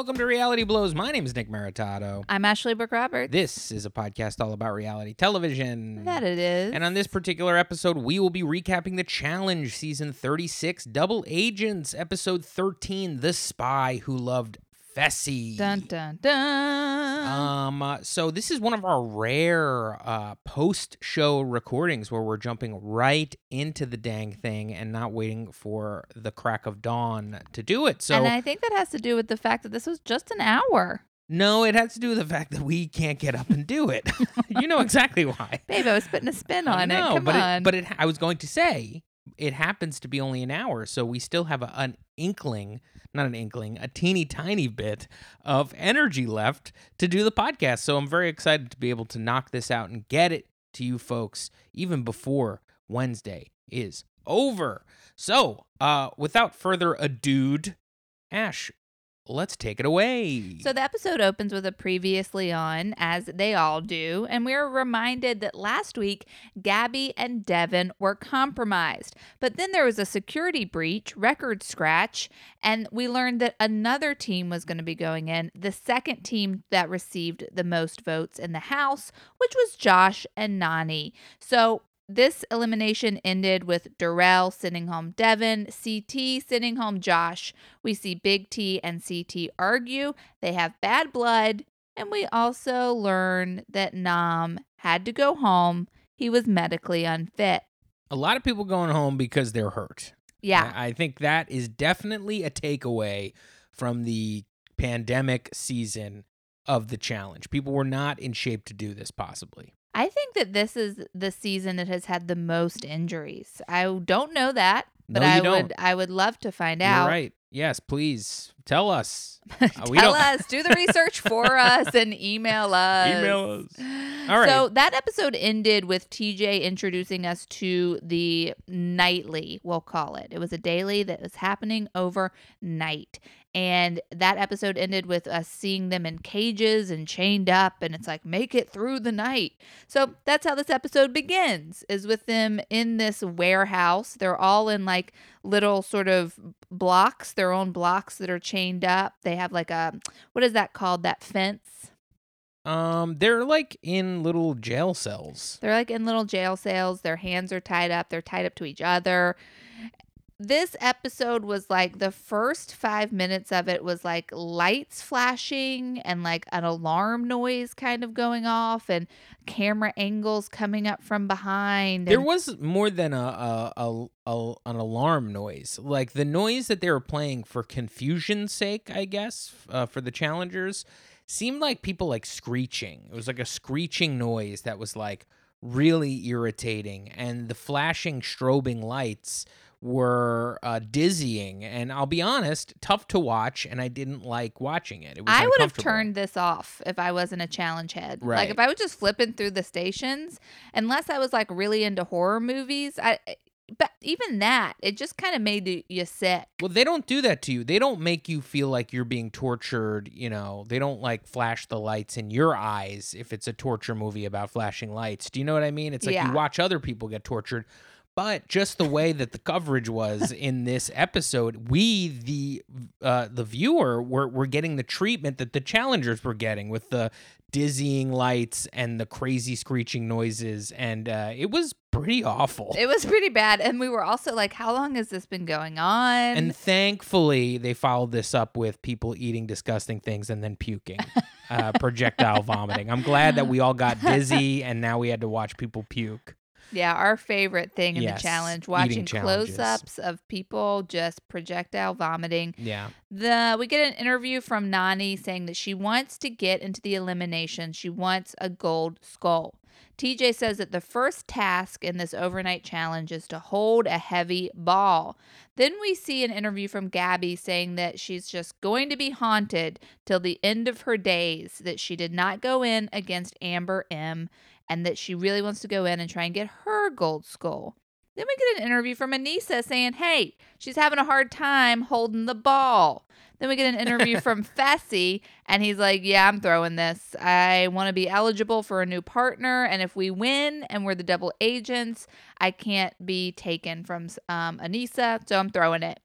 Welcome to Reality Blows. My name is Nick Maritato. I'm Ashley Brooke Roberts. This is a podcast all about reality television. That it is. And on this particular episode, we will be recapping the challenge season 36, Double Agents, episode 13, The Spy Who Loved Fessy. Dun dun dun. Um, uh, so this is one of our rare uh, post-show recordings where we're jumping right into the dang thing and not waiting for the crack of dawn to do it. So and I think that has to do with the fact that this was just an hour. no, it has to do with the fact that we can't get up and do it. you know exactly why. Babe, I was putting a spin I on it. know, Come but on. It, but it, I was going to say it happens to be only an hour, so we still have a, an inkling, not an inkling, a teeny tiny bit of energy left to do the podcast. So I'm very excited to be able to knock this out and get it to you folks even before Wednesday is over. So, uh, without further ado, Ash, let's take it away. So the episode opens with a previously on, as they all do, and we're reminded that last week Gabby and Devin were compromised. But then there was a security breach, record scratch, and we learned that another team was going to be going in, the second team that received the most votes in the House, which was Josh and Nany. So this elimination ended with Darrell sending home Devin, CT sending home Josh. We see Big T and CT argue. They have bad blood. And we also learn that Nam had to go home. He was medically unfit. a lot of people going home because they're hurt. Yeah. I I think that is definitely a takeaway from the pandemic season of the challenge. People were not in shape to do this, possibly. I think that this is the season that has had the most injuries. I don't know that, but No, I don't. would I would love to find You're out. right. Yes, please tell us. Uh, Tell us, do the research for us, and email us. Email us. All right. So that episode ended with TJ introducing us to the nightly, we'll call it. It was a daily that was happening overnight. And that episode ended with us seeing them in cages and chained up. And it's like, make it through the night. So that's how this episode begins, is with them in this warehouse. They're all in like little sort of blocks, their own blocks that are chained up. They have like a, what is that called? That fence? Um, they're like in little jail cells. They're like in little jail cells. Their hands are tied up. They're tied up to each other. This episode was like the first five minutes of it was like lights flashing and like an alarm noise kind of going off and camera angles coming up from behind. There was more than a, a, a, a an alarm noise. Like the noise that they were playing for confusion's sake, I guess, uh, for the challengers, seemed like people like screeching. It was like a screeching noise that was like really irritating, and the flashing strobing lights were uh, dizzying. And I'll be honest, tough to watch, and I didn't like watching it. It was I would have turned this off if I wasn't a challenge head. Right. Like if I was just flipping through the stations, unless I was like really into horror movies, I but even that, it just kind of made you- you sick. Well, they don't do that to you. They don't make you feel like you're being tortured. You know, they don't like flash the lights in your eyes if it's a torture movie about flashing lights. Do you know what I mean? It's like Yeah. you watch other people get tortured. But just the way that the coverage was in this episode, we the uh, the viewer were were getting the treatment that the challengers were getting with the dizzying lights and the crazy screeching noises, and uh, it was pretty awful. It was pretty bad. And we were also like, how long has this been going on? And thankfully, they followed this up with people eating disgusting things and then puking, uh, projectile vomiting. I'm glad that we all got dizzy and now we had to watch people puke. Yeah, our favorite thing in Yes, the challenge, watching close-ups of people just projectile vomiting. Yeah. The we get an interview from Nany saying that she wants to get into the elimination. She wants a gold skull. TJ says that the first task in this overnight challenge is to hold a heavy ball. Then we see an interview from Gabby saying that she's just going to be haunted till the end of her days, that she did not go in against Amber M, and that she really wants to go in and try and get her gold skull. Then we get an interview from Aneesa saying, hey, she's having a hard time holding the ball. Then we get an interview from Fessy, and he's like, Yeah, I'm throwing this. I want to be eligible for a new partner. And if we win and we're the double agents, I can't be taken from um, Aneesa. So I'm throwing it.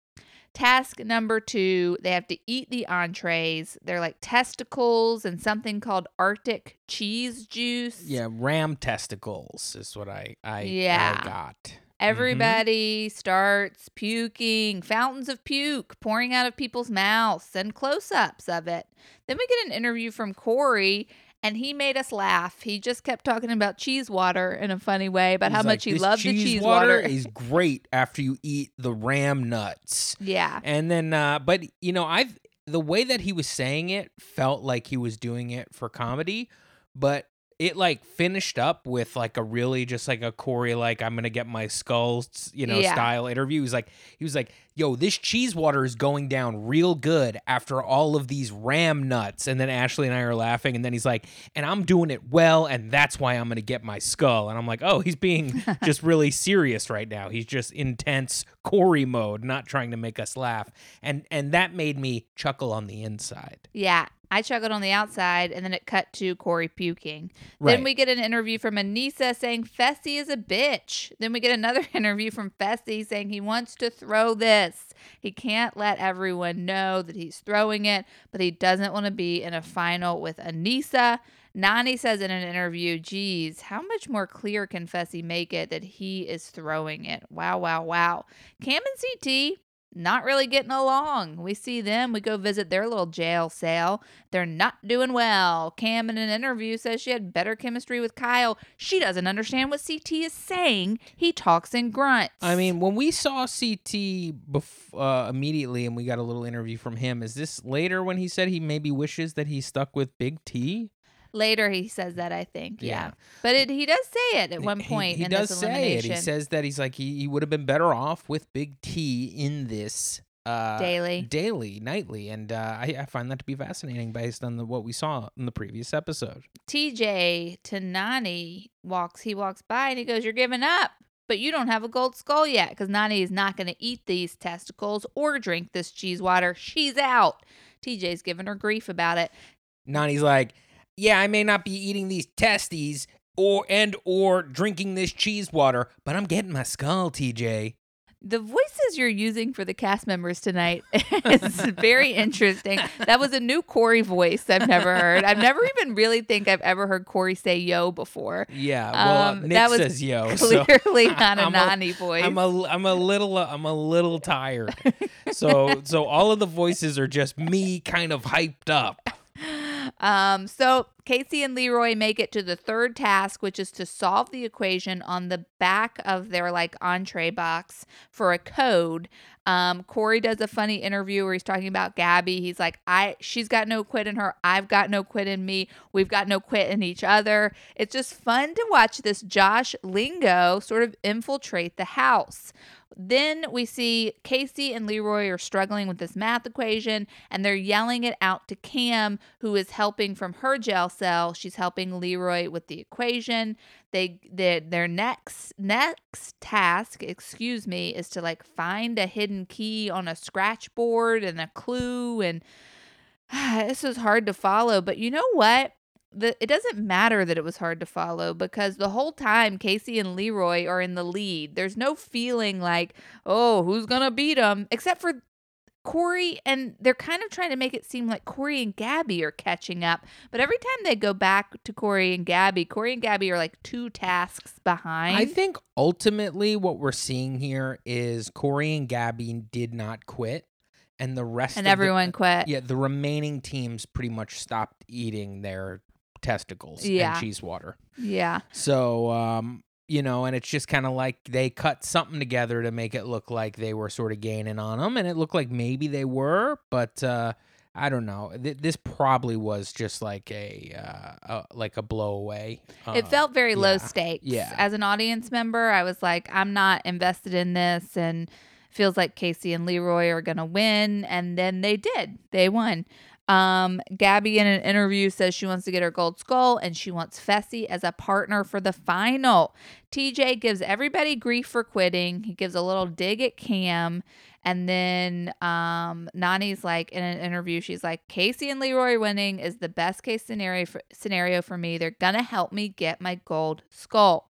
Task number two, they have to eat the entrees. They're like testicles and something called Arctic cheese juice. Yeah, ram testicles is what I I, Yeah. I got. Mm-hmm. Everybody starts puking, fountains of puke pouring out of people's mouths and close ups of it. Then we get an interview from Cory, and he made us laugh. He just kept talking about cheese water in a funny way about how He's much he "This loved the cheese water water. is great after you eat the ram nuts. yeah. And then, uh, but you know, I've the way that he was saying it felt like he was doing it for comedy, but it like finished up with like a really just like a Cory like I'm gonna get my skull you know Yeah. style interview. He's like he was like, yo, this cheese water is going down real good after all of these ram nuts. And then Ashley and I are laughing, and then he's like, and I'm doing it well, and that's why I'm gonna get my skull. And I'm like, oh, he's being just really serious right now. He's just intense Cory mode, not trying to make us laugh. And and that made me chuckle on the inside. Yeah. I chuckled on the outside, and then it cut to Cory puking. Right. Then we get an interview from Aneesa saying Fessy is a bitch. Then we get another interview from Fessy saying he wants to throw this. He can't let everyone know that he's throwing it, but he doesn't want to be in a final with Aneesa. Nany says in an interview, geez, how much more clear can Fessy make it that he is throwing it? Wow, wow, wow. Kam and CT, not really getting along. We see them, we go visit their little jail cell. They're not doing well. Kam in an interview says she had better chemistry with Kyle. She doesn't understand what CT is saying. He talks in grunts. I mean, when we saw CT bef- uh, immediately and we got a little interview from him, is this later when he said he maybe wishes that he stuck with Big T? Later he says that, I think. Yeah. Yeah. But it, he does say it at one He- point he, in does say it. He says that he's like he, he would have been better off with Big T in this uh, Daily. daily, nightly, and uh, I, I find that to be fascinating based on the, what we saw in the previous episode. TJ to Nany walks, he walks by and he goes, You're giving up, but you don't have a gold skull yet because Nany is not going to eat these testicles or drink this cheese water. She's out. TJ's giving her grief about it. Nany's like, yeah, I may not be eating these testes or and or drinking this cheese water, but I'm getting my skull, TJ. The voices you're using for the cast members tonight is very interesting. That was a new Cory voice I've never heard. I've never even really think I've ever heard Cory say yo before. Yeah, well, uh, Um, Nick that was says yo. so Clearly not a a- Nany voice. I'm a I'm a little uh, I'm a little tired. so so all of the voices are just me kind of hyped up. Um, so Kaycee and Leroy make it to the third task, which is to solve the equation on the back of their like entree box for a code. Um, Cory does a funny interview where he's talking about Gabby. He's like, I she's got no quit in her. I've got no quit in me. We've got no quit in each other. It's just fun to watch this Josh lingo sort of infiltrate the house. Then we see Kaycee and Leroy are struggling with this math equation and they're yelling it out to Kam, who is helping from her jail cell. She's helping Leroy with the equation. They their their next next task, excuse me, is to like find a hidden key on a scratch board and a clue and this was hard to follow, but you know what? The, it doesn't matter that it was hard to follow because the whole time Kaycee and Leroy are in the lead. There's no feeling like, oh, who's gonna beat them? Except for Cory, and they're kind of trying to make it seem like Cory and Gabby are catching up. But every time they go back to Cory and Gabby, Cory and Gabby are like two tasks behind. I think ultimately what we're seeing here is Cory and Gabby did not quit, and the rest and of the- everyone quit. yeah, the remaining teams pretty much stopped eating their testicles Yeah. and cheese water. Yeah. So, um, you know, and it's just kind of like they cut something together to make it look like they were sort of gaining on them, and it looked like maybe they were, but uh, I don't know. Th- this probably was just like a, uh, uh like a blowaway. it Uh, felt very low stakes. yeah. As an audience member, I was like, I'm not invested in this and feels like Kaycee and Leroy are going to win. And then they did. They won. Um, Gabby in an interview says she wants to get her gold skull and she wants Fessy as a partner for the final. TJ gives everybody grief for quitting. He gives a little dig at Kam. And then um, Nany's like in an interview, she's like, Kaycee and Leroy winning is the best case scenario for, scenario for me. They're gonna help me get my gold skull.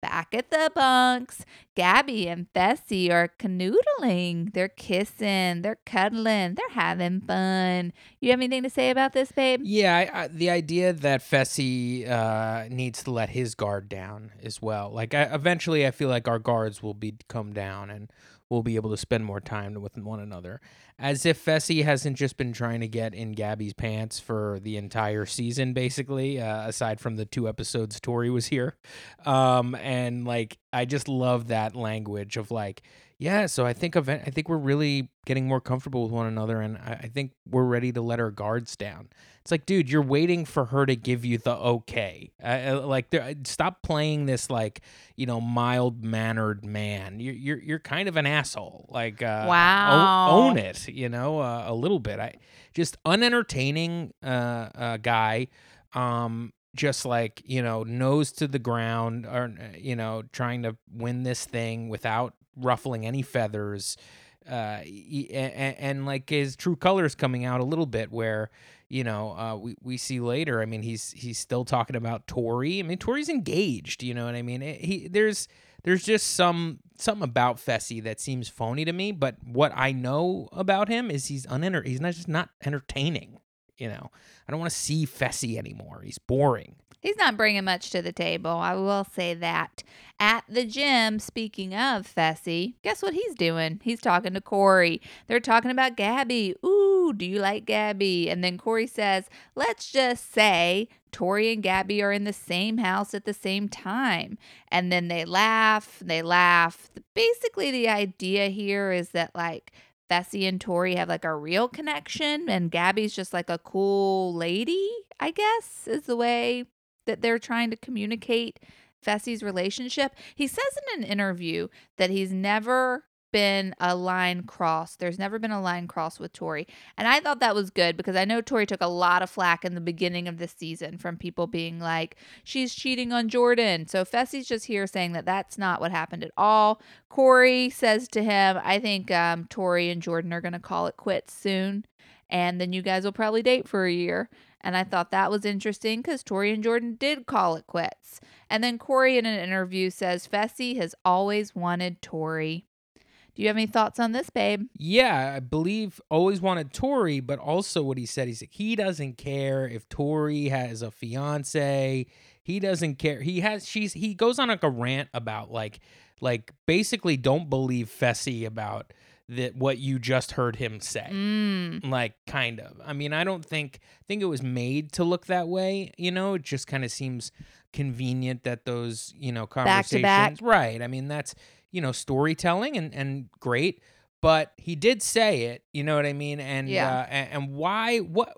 Back at the bunks, Gabby and Fessy are canoodling. They're kissing, they're cuddling, they're having fun. You have anything to say about this, babe? Yeah, I, I, the idea that Fessy uh, needs to let his guard down as well. Like, I, eventually, I feel like our guards will be come down and we'll be able to spend more time with one another. As if Fessy hasn't just been trying to get in Gabby's pants for the entire season, basically, uh, aside from the two episodes Tori was here. Um, and like, I just love that language of like, yeah, so I think event, I think we're really getting more comfortable with one another, and I, I think we're ready to let our guards down. It's like, dude, you're waiting for her to give you the okay. Uh, like, stop playing this like, you know, mild mannered man. You're, you're you're kind of an asshole. Like, uh, wow, own, own it. You know, uh, a little bit. I just unentertaining uh, uh, guy. Um, just like you know nose to the ground or you know trying to win this thing without ruffling any feathers uh and, and like his true colors coming out a little bit where you know uh we, we see later i mean he's he's still talking about tori. I mean tori's engaged you know what i mean? It, he there's there's just some something about Fessy that seems phony to me but what i know about him is he's unenter he's not just not entertaining you know? I don't want to see Fessy anymore. He's boring He's not bringing much to the table. I will say that. At the gym, speaking of Fessy, guess what he's doing? He's talking to Cory. They're talking about Gabby. Ooh, do you like Gabby? And then Cory says, let's just say Tori and Gabby are in the same house at the same time. And then they laugh, they laugh. Basically, the idea here is that, like, Fessy and Tori have like a real connection, and Gabby's just like a cool lady, I guess, is the way that they're trying to communicate Fessy's relationship. He says in an interview that he's never been a line cross. There's never been a line cross with Tori. And I thought that was good because I know Tori took a lot of flack in the beginning of this season from people being like, she's cheating on Jordan. So Fessy's just here saying that that's not what happened at all. Corey says to him, I think um, Tori and Jordan are going to call it quits soon. And then you guys will probably date for a year. And I thought that was interesting because Tori and Jordan did call it quits. And then Cory in an interview says Fessy has always wanted Tori. Do you have any thoughts on this, babe? Yeah, I believe always wanted Tori, but also what he said, he said he doesn't care if Tori has a fiance. He doesn't care. He has she's he goes on like a rant about like like basically don't believe Fessy about that what you just heard him say. Mm. Like kind of. I mean, I don't think think it was made to look that way, you know, it just kind of seems convenient that those, you know, conversations back back. right. I mean, that's, you know, storytelling and and great, but he did say it, you know what I mean? And Yeah. uh, and, and why what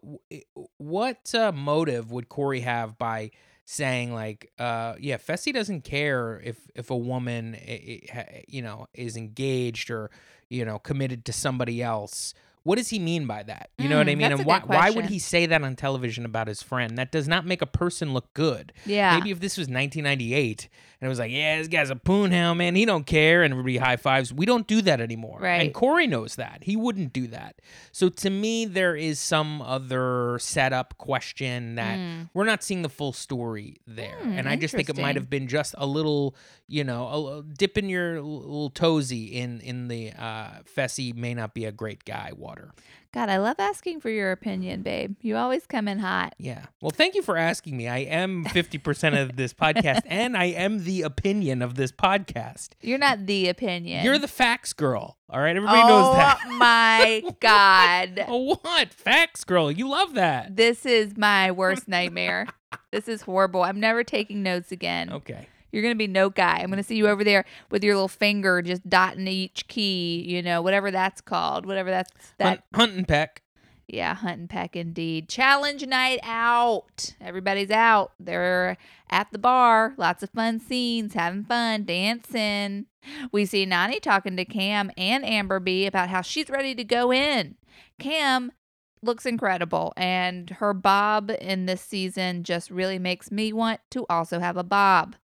what uh, motive would Cory have by saying like uh yeah Fessy doesn't care if if a woman i- i- you know is engaged or you know committed to somebody else what does he mean by that? You know what Mm, i mean? and why, why would he say that on television about his friend? That does not make a person look good. Yeah. maybe if this was 1998 and it was like yeah this guy's a poonhound man. He don't care. And everybody high fives we don't do that anymore. Right. and cory knows that. He wouldn't do that. So to me there is some other setup question that Mm. we're not seeing the full story there. Hmm, and i just think it might have been just a little you know a, dipping your little toesy in in the uh fessy may not be a great guy water God, I love asking for your opinion, babe. You always come in hot. yeah well thank you for asking me i am 50% of this podcast and i am the opinion of this podcast You're not the opinion. you're the facts girl all right everybody oh knows that Oh my God. oh what facts girl you love that This is my worst nightmare. this is horrible. I'm never taking notes again. okay You're going to be note guy. I'm going to see you over there with your little finger just dotting each key, you know, whatever that's called, whatever that's that. Hunt, hunt and peck Yeah, hunt and peck indeed. Challenge night out. Everybody's out. They're at the bar. Lots of fun scenes, having fun, dancing. We see Nany talking to Kam and Amber B about how she's ready to go in. Kam looks incredible, and her bob in this season just really makes me want to also have a bob.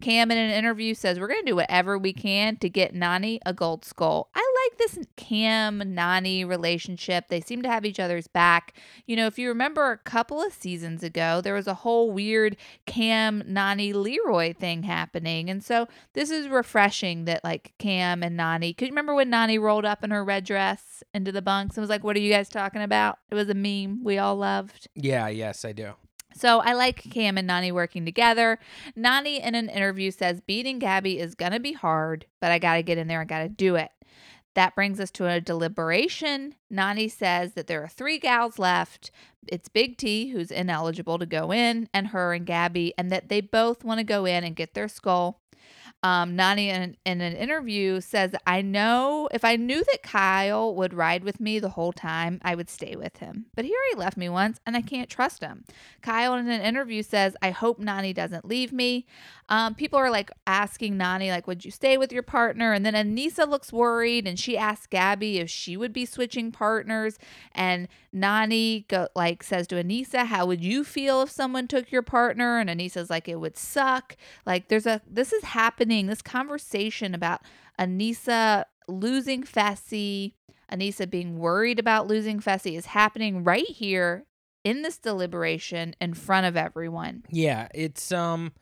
Kam in an interview says, We're going to do whatever we can to get Nany a gold skull. I like this Kam Nany relationship. They seem to have each other's back. You know, if you remember a couple of seasons ago, there was a whole weird Kam Nany Leroy thing happening. And so this is refreshing that like Kam and Nany, you remember when Nany rolled up in her red dress into the bunks and was like, What are you guys talking about? It was a meme we all loved. Yeah, yes, I do. So I like Kam and Nany working together. Nany in an interview says beating Gabby is gonna be hard, but I gotta get in there. I gotta do it. That brings us to a deliberation. Nany says that there are three gals left. It's Big T, who's ineligible to go in, and her and Gabby, and that they both want to go in and get their skull. Um, Nany in, in an interview says, I know if I knew that Kyle would ride with me the whole time, I would stay with him. But he already left me once and I can't trust him. Kyle in an interview says, I hope Nany doesn't leave me. Um, people are like asking Nany, like, would you stay with your partner? And then Aneesa looks worried and she asks Gabby if she would be switching partners. And Nany go like says to Aneesa, How would you feel if someone took your partner? And Aneesa's like, It would suck. Like there's a this is happening, this conversation about Aneesa losing Fessy, Aneesa being worried about losing Fessy is happening right here in this deliberation in front of everyone. Yeah, it's um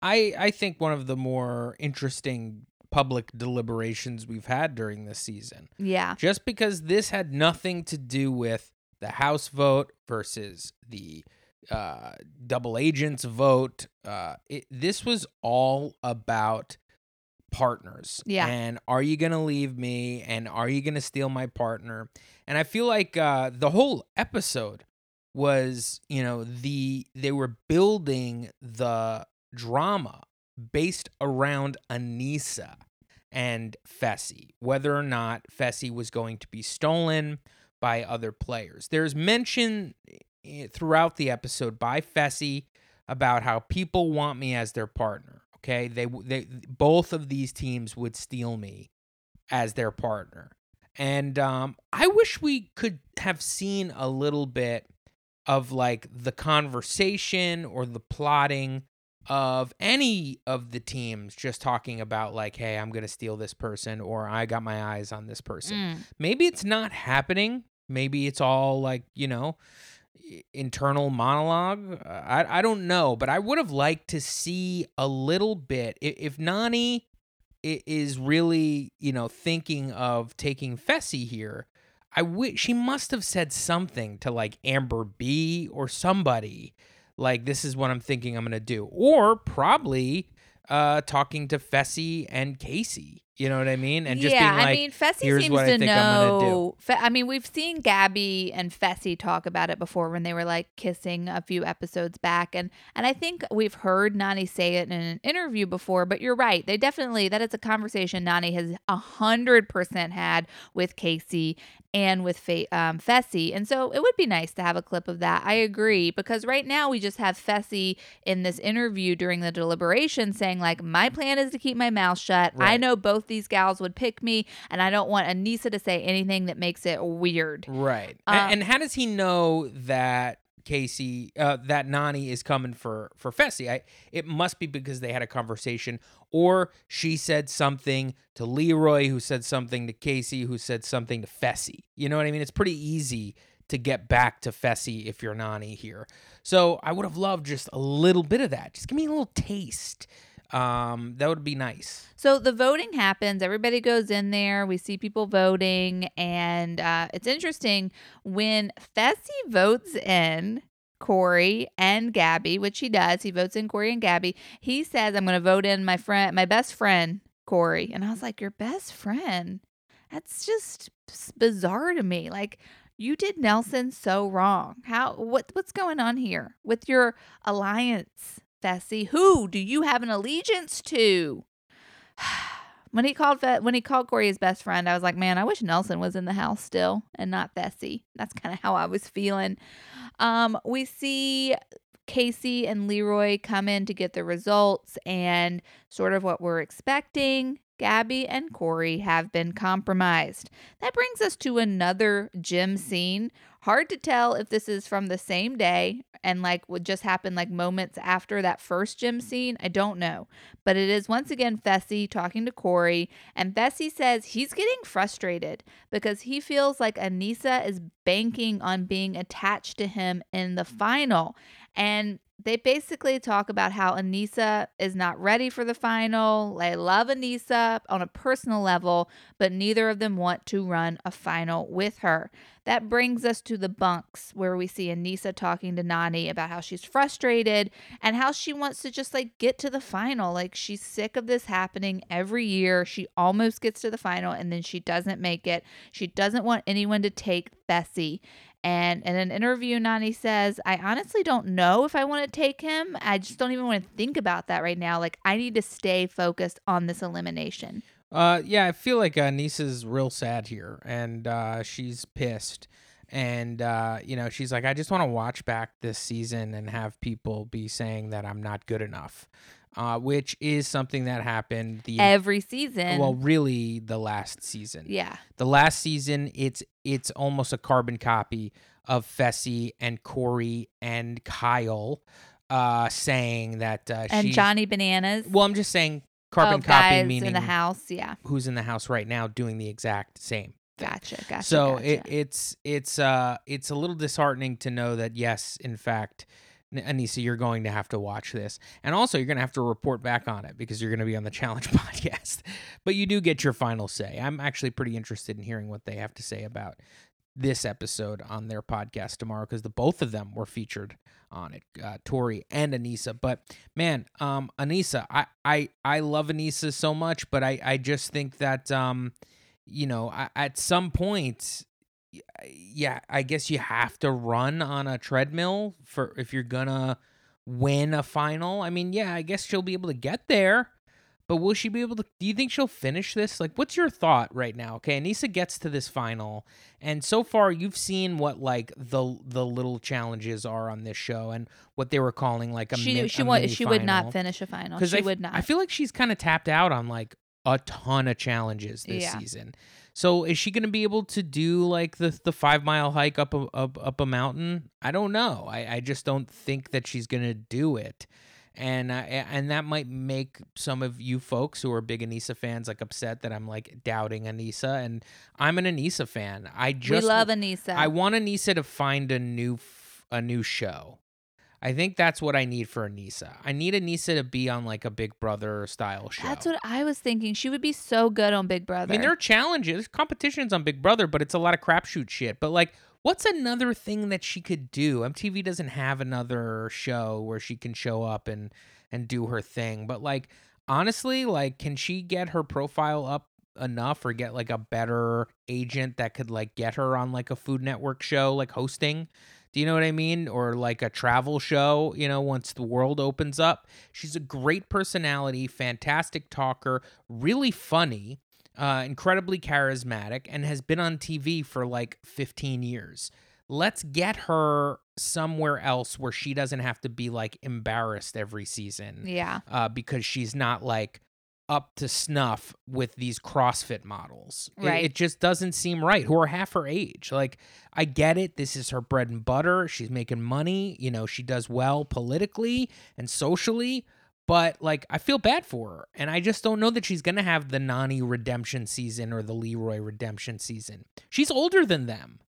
I I think one of the more interesting public deliberations we've had during this season. Yeah. Just because this had nothing to do with the House vote versus the uh, double agents vote. Uh, it, this was all about partners. Yeah. And are you going to leave me? And are you going to steal my partner? And I feel like uh, the whole episode was, you know, the they were building the drama based around Aneesa and Fessy, whether or not Fessy was going to be stolen by other players. There's mention throughout the episode by Fessy about how people want me as their partner. Okay, they they both of these teams would steal me as their partner, and um, I wish we could have seen a little bit of like the conversation or the plotting of any of the teams just talking about like hey i'm gonna steal this person or i got my eyes on this person Mm. maybe it's not happening maybe it's all like you know internal monologue? I, I don't know but i would have liked to see a little bit if, if nany is really you know thinking of taking fessy here i wish she must have said something to like amber b or somebody like this is what i'm thinking i'm gonna do or probably uh talking to fessy and kaycee you know what i mean and just yeah, being like I mean, Fessy "Here's seems what I to think I'm gonna do." know. Fe- I mean, we've seen Gabby and Fessy talk about it before when they were like kissing a few episodes back, and and I think we've heard Nany say it in an interview before. But you're right; they definitely that is a conversation Nany has a hundred percent had with Kaycee and with Fe- um, Fessy, and so it would be nice to have a clip of that. I agree because right now we just have Fessy in this interview during the deliberation saying like, "My plan is to keep my mouth shut. I know both these gals would pick me, and I don't want Aneesa to say anything that makes it weird." Right. A- Uh, and, how does he know that Kaycee uh that Nany is coming for for Fessy? I it must be because they had a conversation or she said something to Leroy who said something to Kaycee who said something to Fessy. You know what I mean? It's pretty easy to get back to Fessy if you're Nany here. So I would have loved just a little bit of that. Just give me a little taste. Um that would be nice. So the voting happens. Everybody goes in there. We see people voting, and uh, it's interesting when Fessy votes in Cory and Gabby, which he does. He votes in Cory and Gabby. He says, "I'm going to vote in my friend, my best friend, Cory." And I was like, "Your best friend? That's just bizarre to me. Like." You did Nelson so wrong. How what what's going on here with your alliance, Fessy? Who do you have an allegiance to? when he called Fe- when he called Cory his best friend, I was like, man, I wish Nelson was in the house still and not Fessy. That's kind of how I was feeling. Um, we see Kaycee and Leroy come in to get the results and sort of what we're expecting. Gabby and Cory have been compromised. That brings us to another gym scene. Hard to tell if this is from the same day and like what just happened like moments after that first gym scene. I don't know. But it is once again Fessy talking to Cory. And Fessy says he's getting frustrated because he feels like Aneesa is banking on being attached to him in the final. And they basically talk about how Aneesa is not ready for the final. They love Aneesa on a personal level, but neither of them want to run a final with her. That brings us to the bunks where we see Aneesa talking to Nany about how she's frustrated and how she wants to just like get to the final. Like she's sick of this happening every year. She almost gets to the final and then she doesn't make it. She doesn't want anyone to take Fessy. And in an interview, Nany says, I honestly don't know if I want to take him. I just don't even want to think about that right now. Like, I need to stay focused on this elimination. Uh, yeah, I feel like uh, Nisa's real sad here, and uh, she's pissed. And uh, you know, she's like, I just want to watch back this season and have people be saying that I'm not good enough, uh, which is something that happened the Every season. well, really the last season. yeah. The last season, it's it's almost a carbon copy of Fessy and Cory and Kyle, uh, saying that uh, And she. Johnny Bananas. Well, I'm just saying carbon oh, copy meaning in the house. Yeah. who's in the house right now doing the exact same. thing. Gotcha. Gotcha. so gotcha. it, it's it's uh it's a little disheartening to know that yes, in fact, Aneesa, you're going to have to watch this, and also you're going to have to report back on it because you're going to be on the challenge podcast. But you do get your final say. I'm actually pretty interested in hearing what they have to say about this episode on their podcast tomorrow because the both of them were featured on it, uh, Tori and Aneesa. But man, um, Aneesa, I I I love Aneesa so much, but I I just think that um, you know, I, at some point, yeah, I guess you have to run on a treadmill for if you're gonna win a final. I mean, yeah, I guess she'll be able to get there. But will she be able to? Do you think she'll finish this? Like, what's your thought right now? Okay, Aneesa gets to this final, and so far you've seen what like the the little challenges are on this show, and what they were calling like a she min- she a would she would not finish a final. She I would not. I feel like she's kind of tapped out on like a ton of challenges this Yeah. season. So is she going to be able to do like the the five mile hike up a up, up a mountain? I don't know. I, I just don't think that she's going to do it. And uh, and that might make some of you folks who are big Aneesa fans like upset that I'm like doubting Aneesa. And I'm an Aneesa fan. I just we love Aneesa. I want Aneesa to find a new a new show. I think that's what I need for Aneesa. I need Aneesa to be on like a Big Brother style show. That's what I was thinking. She would be so good on Big Brother. I mean, there are challenges, competitions on Big Brother, but it's a lot of crapshoot shit. But like, what's another thing that she could do? MTV doesn't have another show where she can show up and and do her thing. But like, honestly, like, can she get her profile up enough or get like a better agent that could like get her on like a Food Network show, like hosting? Do you know what I mean? Or like a travel show, you know, once the world opens up. She's a great personality, fantastic talker, really funny, uh, incredibly charismatic, and has been on TV for like 15 years. Let's get her somewhere else where she doesn't have to be like embarrassed every season yeah. uh, because she's not like up to snuff with these CrossFit models. It- Right. It, just doesn't seem right. Who are half her age. Like, I get it. This is her bread and butter. She's making money. You know, she does well politically and socially. But like, I feel bad for her, and I just don't know that she's gonna have the Nany redemption season or the Leroy redemption season. She's older than them,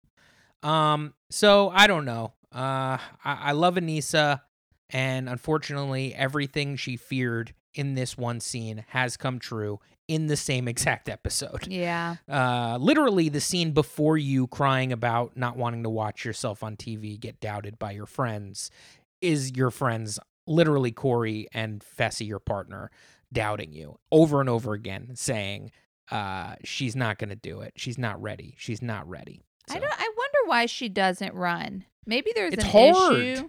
um. So I don't know. Uh, I, I love Aneesa, and unfortunately, everything she feared in this one scene has come true in the same exact episode. Yeah. Uh, literally, the scene before you crying about not wanting to watch yourself on TV get doubted by your friends is your friends, literally Cory and Fessy, your partner, doubting you over and over again, saying, uh, she's not going to do it. She's not ready. She's not ready. I don't I wonder why she doesn't run. Maybe there's It's an hard. issue.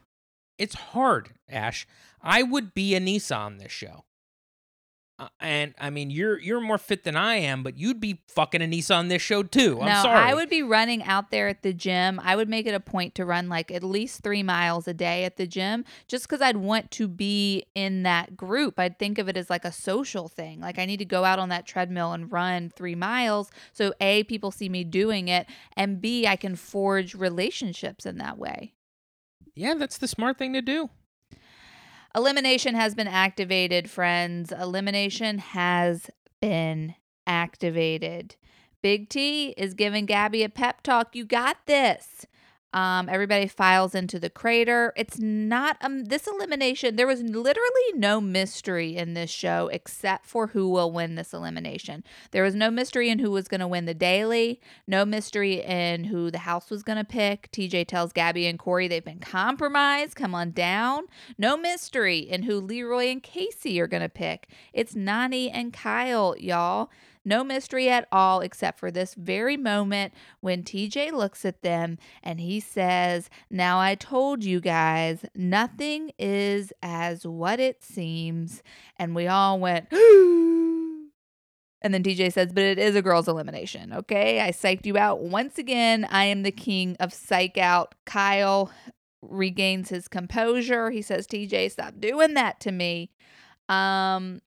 It's hard, Ash. I would be Aneesa on this show. Uh, and I mean, you're you're more fit than I am, but you'd be fucking Aneesa on this show too. I'm no, sorry. I would be running out there at the gym. I would make it a point to run like at least three miles a day at the gym just because I'd want to be in that group. I'd think of it as like a social thing. Like I need to go out on that treadmill and run three miles. So, A, people see me doing it, and B, I can forge relationships in that way. Yeah, that's the smart thing to do. Elimination has been activated, friends. Elimination has been activated. Big T is giving Gabby a pep talk. You got this. Um, everybody files into the crater. It's not um this elimination. There was literally no mystery in this show except for who will win this elimination. There was no mystery in who was going to win the daily. No mystery in who the house was going to pick. TJ tells Gabby and Cory they've been compromised. Come on down. No mystery in who Leroy and Kaycee are going to pick. It's Nany and Kyle, y'all. No mystery at all, except for this very moment when TJ looks at them and he says, Now I told you guys, nothing is as what it seems. And we all went, And then TJ says, But it is a girl's elimination. Okay. I psyched you out once again. I am the king of psych out. Kyle regains his composure. He says, TJ, stop doing that to me. Um,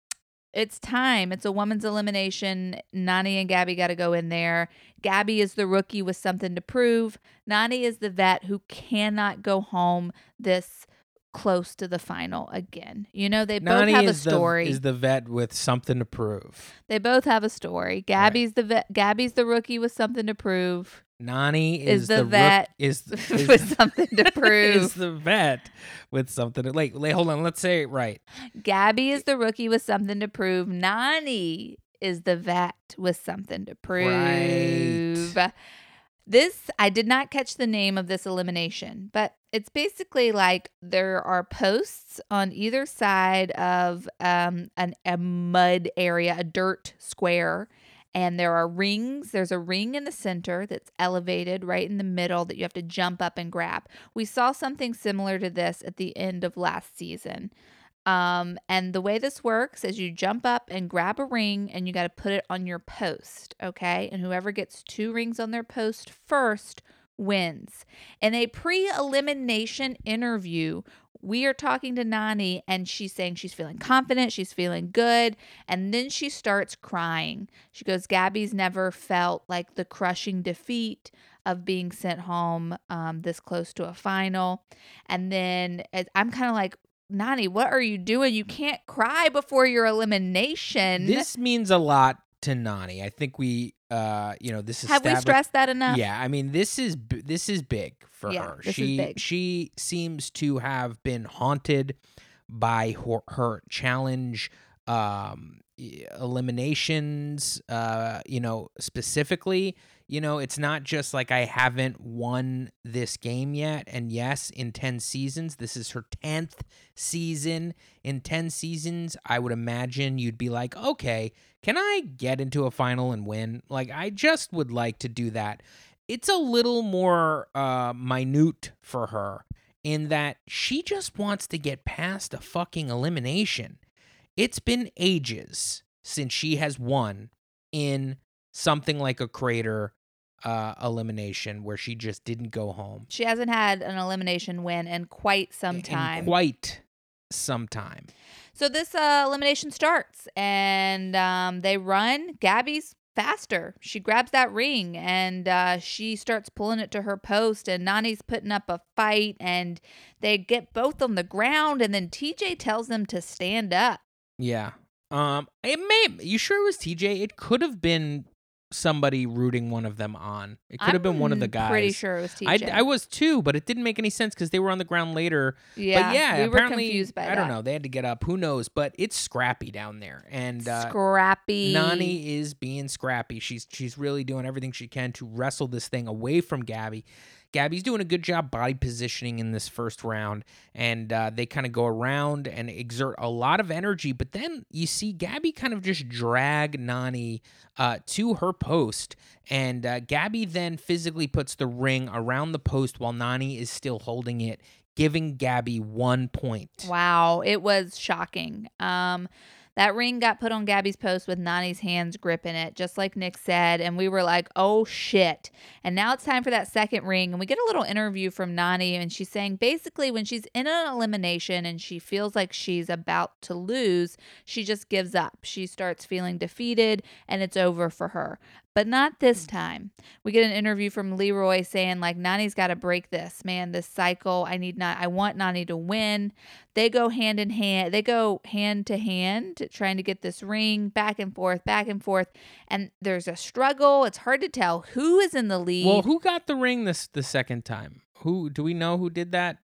it's time. It's a woman's elimination. Nany and Gabby got to go in there. Gabby is the rookie with something to prove. Nany is the vet who cannot go home this close to the final again. You know, they both have a is the- story. is the vet with something to prove. they both have a story. Gabby's the vet. Gabby's the rookie with something to prove. Nany is, Is the rook- vet is, is with something to prove. is the vet with something to like. Like, hold on, let's say it right. Gabby is the rookie with something to prove. Nany is the vet with something to prove. This, I did not catch the name of this elimination, but it's basically like there are posts on either side of um, an, a mud area, a dirt square, and there are rings. There's a ring in the center that's elevated right in the middle that you have to jump up and grab. We saw something similar to this at the end of last season. Um, and the way this works is you jump up and grab a ring and you got to put it on your post, okay? And whoever gets two rings on their post first wins. In a pre elimination interview, we are talking to Nany and she's saying she's feeling confident, she's feeling good, and then she starts crying. She goes, Gabby's never felt like the crushing defeat of being sent home um, this close to a final. And then I'm kind of like, Nany, what are you doing? You can't cry before your elimination. This means a lot to Nany. I think we, uh, you know, this is Have we stressed that enough? Yeah, I mean, this is this is big for Yeah, her. she she seems to have been haunted by her, her challenge um eliminations uh you know specifically you know it's not just like i haven't won this game yet and yes in 10 seasons this is her 10th season. In 10 seasons i would imagine you'd be like okay can i get into a final and win? Like i just would like to do that. It's a little more uh minute for her in that she just wants to get past a fucking elimination. It's been ages since she has won in something like a crater uh, elimination where she just didn't go home. She hasn't had an elimination win in quite some In time. quite some time. So this uh, elimination starts, and um, they run. Gabby's faster. She grabs that ring and uh, she starts pulling it to her post. And Nany's putting up a fight, and they get both on the ground. And then TJ tells them to stand up. Yeah. Um. It may. You sure it was TJ? It could have been somebody rooting one of them on. It could have been one of the guys. Pretty sure it was TJ. I, I was too, but it didn't make any sense because they were on the ground later. yeah, but yeah, we were confused by I that. don't know. They had to get up. Who knows? But it's scrappy down there, and uh, Scrappy. Nany is being scrappy. She's she's really doing everything she can to wrestle this thing away from Gabby. Gabby's doing a good job body positioning in this first round, and uh, they kind of go around and exert a lot of energy. But then you see Gabby kind of just drag Nany uh, to her post, and uh, Gabby then physically puts the ring around the post while Nany is still holding it, giving Gabby one point. Wow, it was shocking. Um, That ring got put on Gabby's post with Nany's hands gripping it, just like Nick said. And we were like, oh shit. And now it's time for that second ring. And we get a little interview from Nany. and she's saying basically when she's in an elimination and she feels like she's about to lose, she just gives up. She starts feeling defeated and it's over for her. But not this mm. time. We get an interview from Leroy saying, like, Nany's got to break this, man, this cycle. I need not, I want Nany to win. They go hand in hand, they go hand to hand trying to get this ring back and forth, back and forth. And there's a struggle. It's hard to tell who is in the lead. Well, who got the ring this the second time? Who do we know who did that?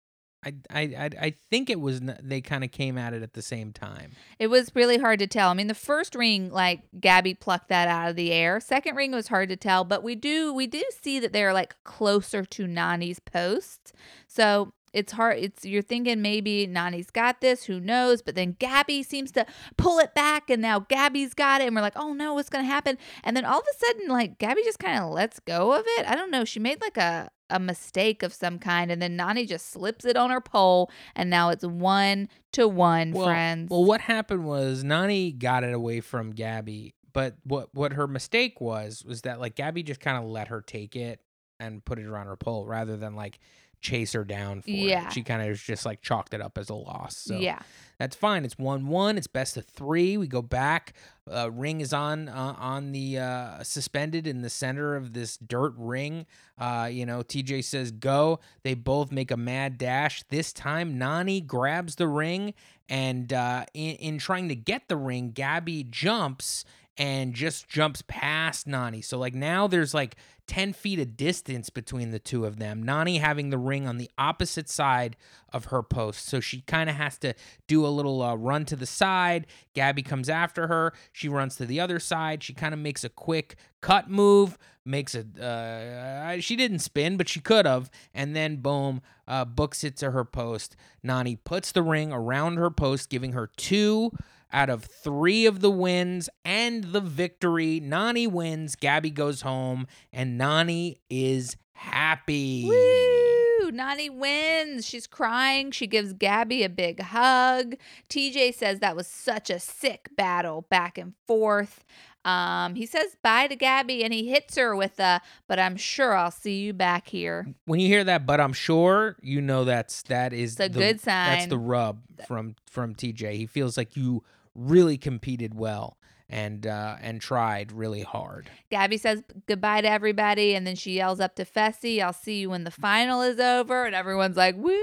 I I I, think it was they kind of came at it at the same time. It was really hard to tell. I mean, the first ring, like Gabby plucked that out of the air. Second ring was hard to tell, but we do we do see that they're like closer to Nany's posts. So it's hard. It's you're thinking maybe Nany's got this. Who knows? But then Gabby seems to pull it back, and now Gabby's got it, and we're like, oh no, what's gonna happen? And then all of a sudden, like Gabby just kind of lets go of it. I don't know. She made like a a mistake of some kind, and then Nany just slips it on her pole, and now it's one to one, Well, friends. Well, what happened was Nany got it away from Gabby, but what what her mistake was was that like Gabby just kind of let her take it and put it around her pole rather than like chase her down for Yeah. it. She kind of just like chalked it up as a loss. So yeah. that's fine. It's one one. It's best of three. We go back. Uh, ring is on uh, on the uh, suspended in the center of this dirt ring. Uh, you know, TJ says go. They both make a mad dash. This time, Nany grabs the ring, and uh, in in trying to get the ring, Gabby jumps and just jumps past Nany. So like now there's like 10 feet of distance between the two of them. Nany having the ring on the opposite side of her post. So she kind of has to do a little uh, run to the side. Gabby comes after her. She runs to the other side. She kind of makes a quick cut move, makes a. Uh, she didn't spin, but she could have. And then boom, uh, books it to her post. Nany puts the ring around her post, giving her two out of three of the wins and the victory. Nany wins. Gabby goes home, and Nany is happy. Woo! Nany wins. She's crying. She gives Gabby a big hug. TJ says that was such a sick battle back and forth. Um, he says bye to Gabby and he hits her with a, but I'm sure I'll see you back here. When you hear that, but I'm sure you know that's that is It's a the- good sign. That's the rub from from TJ. He feels like you really competed well and uh, and tried really hard. Gabby says goodbye to everybody and then she yells up to Fessy, I'll see you when the final is over. And everyone's like, woo.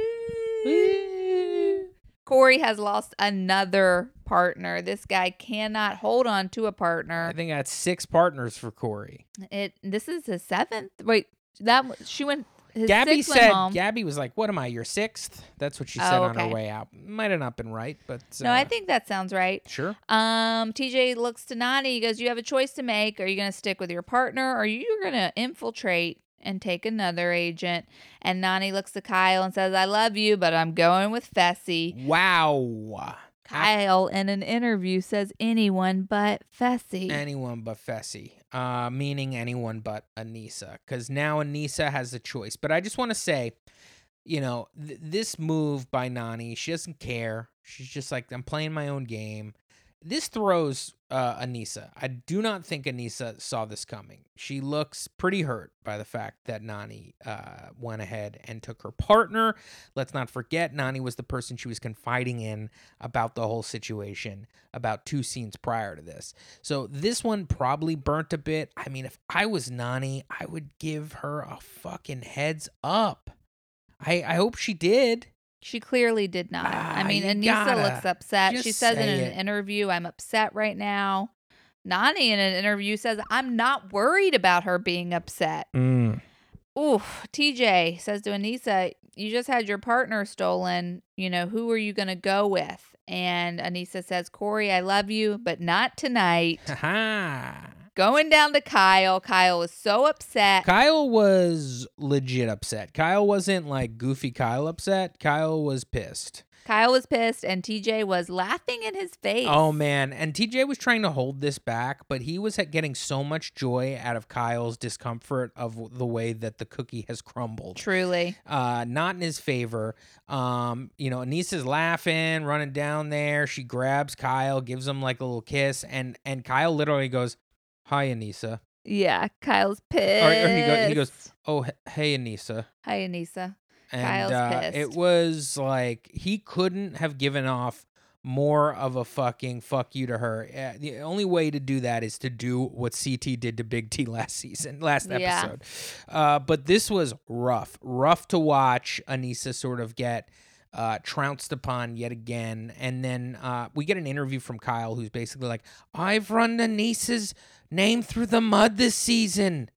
Cory has lost another partner. This guy cannot hold on to a partner. I think that's six partners for Cory. It this is his seventh. Wait, that she went. His Gabby said, home. Gabby was like, "What am I? Your sixth? That's what she Oh, said on her way out. Might have not been right, but no, I uh, think that sounds right. sure. Um, TJ looks to Nany. He goes, "You have a choice to make. Are you going to stick with your partner, or are you going to infiltrate and take another agent?" And Nany looks to Kyle and says, "I love you, but I'm going with Fessy." Wow. Kyle, in an interview, says anyone but Fessy. Anyone but Fessy, uh, meaning anyone but Aneesa, because now Aneesa has a choice. But I just want to say, you know, th- this move by Nany, she doesn't care. She's just like, I'm playing my own game. This throws uh, Aneesa. I do not think Aneesa saw this coming. She looks pretty hurt by the fact that Nany uh, went ahead and took her partner. Let's not forget, Nany was the person she was confiding in about the whole situation about two scenes prior to this. So this one probably burnt a bit. I mean, if I was Nany, I would give her a fucking heads up. I, I hope she did. She clearly did not. Ah, I mean, Aneesa looks upset. She says in an it. interview, I'm upset right now. Nany in an interview says, I'm not worried about her being upset. Mm. Oof. TJ says to Aneesa, You just had your partner stolen. You know, who are you going to go with? And Aneesa says, Cory, I love you, but not tonight. Ha Going down to Kyle. Kyle was so upset. Kyle was legit upset. Kyle wasn't like goofy Kyle upset. Kyle was pissed. Kyle was pissed, and TJ was laughing in his face. Oh man, and TJ was trying to hold this back, but he was getting so much joy out of Kyle's discomfort of the way that the cookie has crumbled. Truly. Uh, not in his favor. Um, you know, Aneesa's laughing, running down there. She grabs Kyle, gives him like a little kiss, and and Kyle literally goes, "Hi, Aneesa." Yeah, Kyle's pissed. Or, or he, go, he goes, "Oh, hey, Aneesa." Hi, Aneesa. And Kyle's uh, it was like he couldn't have given off more of a fucking fuck you to her. Uh, the only way to do that is to do what CT did to Big T last season, last Yeah. episode. Uh, but this was rough, rough to watch. Aneesa sort of get uh, trounced upon yet again, and then uh, we get an interview from Kyle, who's basically like, "I've run Aneesa's name through the mud this season."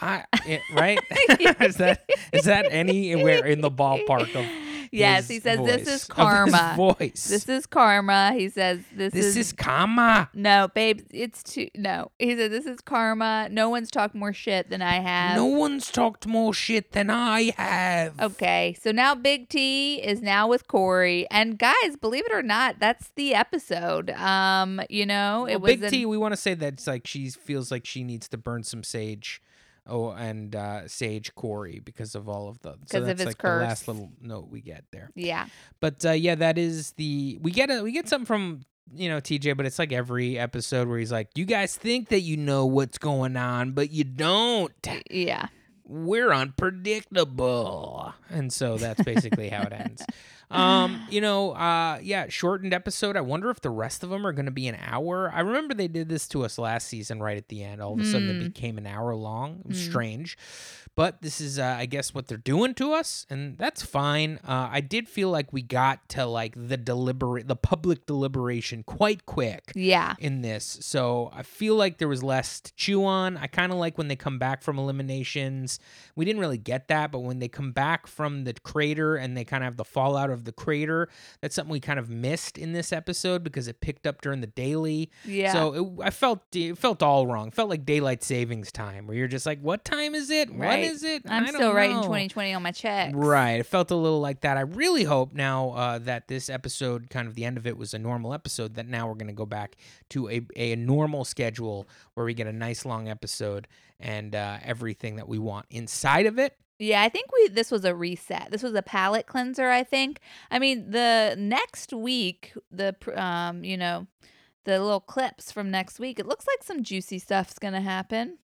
I, it- right? is that is that anywhere in the ballpark of Yes, he says this is karma. voice. This is karma. He says this, this is, is karma. no, babe. It's too no. He said this is karma. No one's talked more shit than I have. No one's talked more shit than I have. Okay, so now Big T is now with Cory, and guys, believe it or not, that's the episode. Um, you know, it Well, was Big an- T, we want to say that it's like she feels like she needs to burn some sage. Oh, and uh, Sage Cory because of all of the. So 'Cause of his like the last little note we get there. Yeah, But uh, yeah, that is the we get a we get something from you know TJ, but it's like every episode where he's like, "You guys think that you know what's going on, but you don't. yeah. We're unpredictable," and so that's basically how it ends. Um, you know, uh, yeah, shortened episode. I wonder if the rest of them are going to be an hour. I remember they did this to us last season, right at the end. All of a sudden, Hmm. it became an hour long. It was Hmm. strange. But this is, uh, I guess, what they're doing to us, and that's fine. Uh, I did feel like we got to like the deliberate, the public deliberation quite quick Yeah. in this. So I feel like there was less to chew on. I kind of like when they come back from eliminations. We didn't really get that, but when they come back from the crater and they kind of have the fallout of the crater, that's something we kind of missed in this episode because it picked up during the daily. Yeah. So it, I felt it felt all wrong. It felt like daylight savings time, where you're just like, "What time is it? What Right. is it?" I'm I don't still writing 2020 on my check. Right. It felt a little like that. I really hope now uh, that this episode, kind of the end of it, was a normal episode, that now we're going to go back to a, a normal schedule where we get a nice long episode and uh, everything that we want inside of it. Yeah, I think we this was a reset. This was a palate cleanser, I think. I mean, the next week, the um, you know, the little clips from next week, it looks like some juicy stuff's going to happen.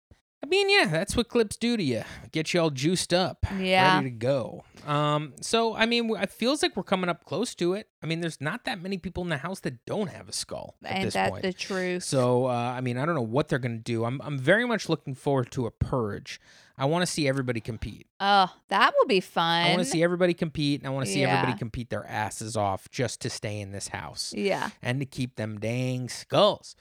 I mean, yeah, that's what clips do to you. Get you all juiced up, Yeah. ready to go. Um, so I mean, it feels like we're coming up close to it. I mean, there's not that many people in the house that don't have a skull at Ain't this that point. the truth? So uh, I mean, I don't know what they're gonna do. I'm I'm very much looking forward to a purge. I want to see everybody compete. Oh, that will be fun. I want to see everybody compete, and I want to see everybody compete their asses off just to stay in this house Yeah. and to keep them dang skulls.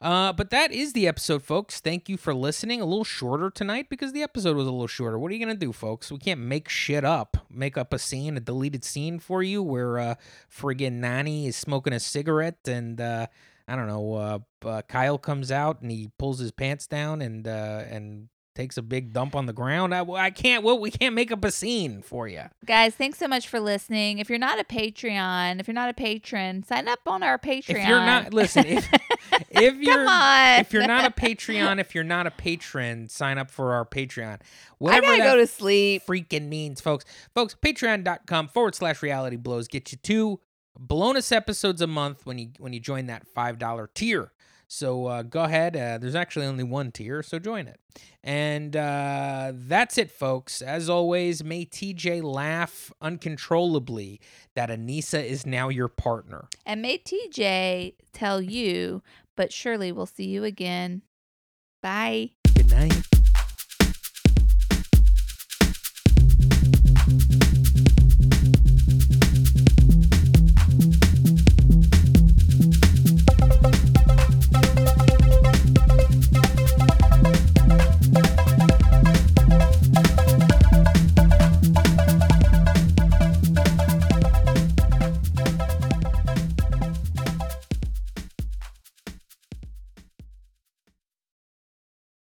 Uh, but that is the episode, folks. Thank you for listening. A little shorter tonight because the episode was a little shorter. What are you gonna do, folks? We can't make shit up. Make up a scene, a deleted scene for you where uh, friggin' Nany is smoking a cigarette and uh, I don't know. Uh, uh, Kyle comes out and he pulls his pants down and uh, and takes a big dump on the ground. I, I can't. Well, we can't make up a scene for you. Guys, thanks so much for listening. If you're not a Patreon, if you're not a patron, sign up on our Patreon. If you're not, listen. If if you're if you're not a Patreon, if you're not a patron, sign up for our Patreon. I Whatever gotta that go to sleep. freaking means, folks. Folks, patreon.com forward slash reality blows get you two bonus episodes a month when you when you join that five dollar tier. So uh, go ahead. Uh, there's actually only one tier, so join it. And uh, that's it, folks. As always, may TJ laugh uncontrollably that Aneesa is now your partner. And may TJ tell you, but surely we'll see you again. Bye. Good night.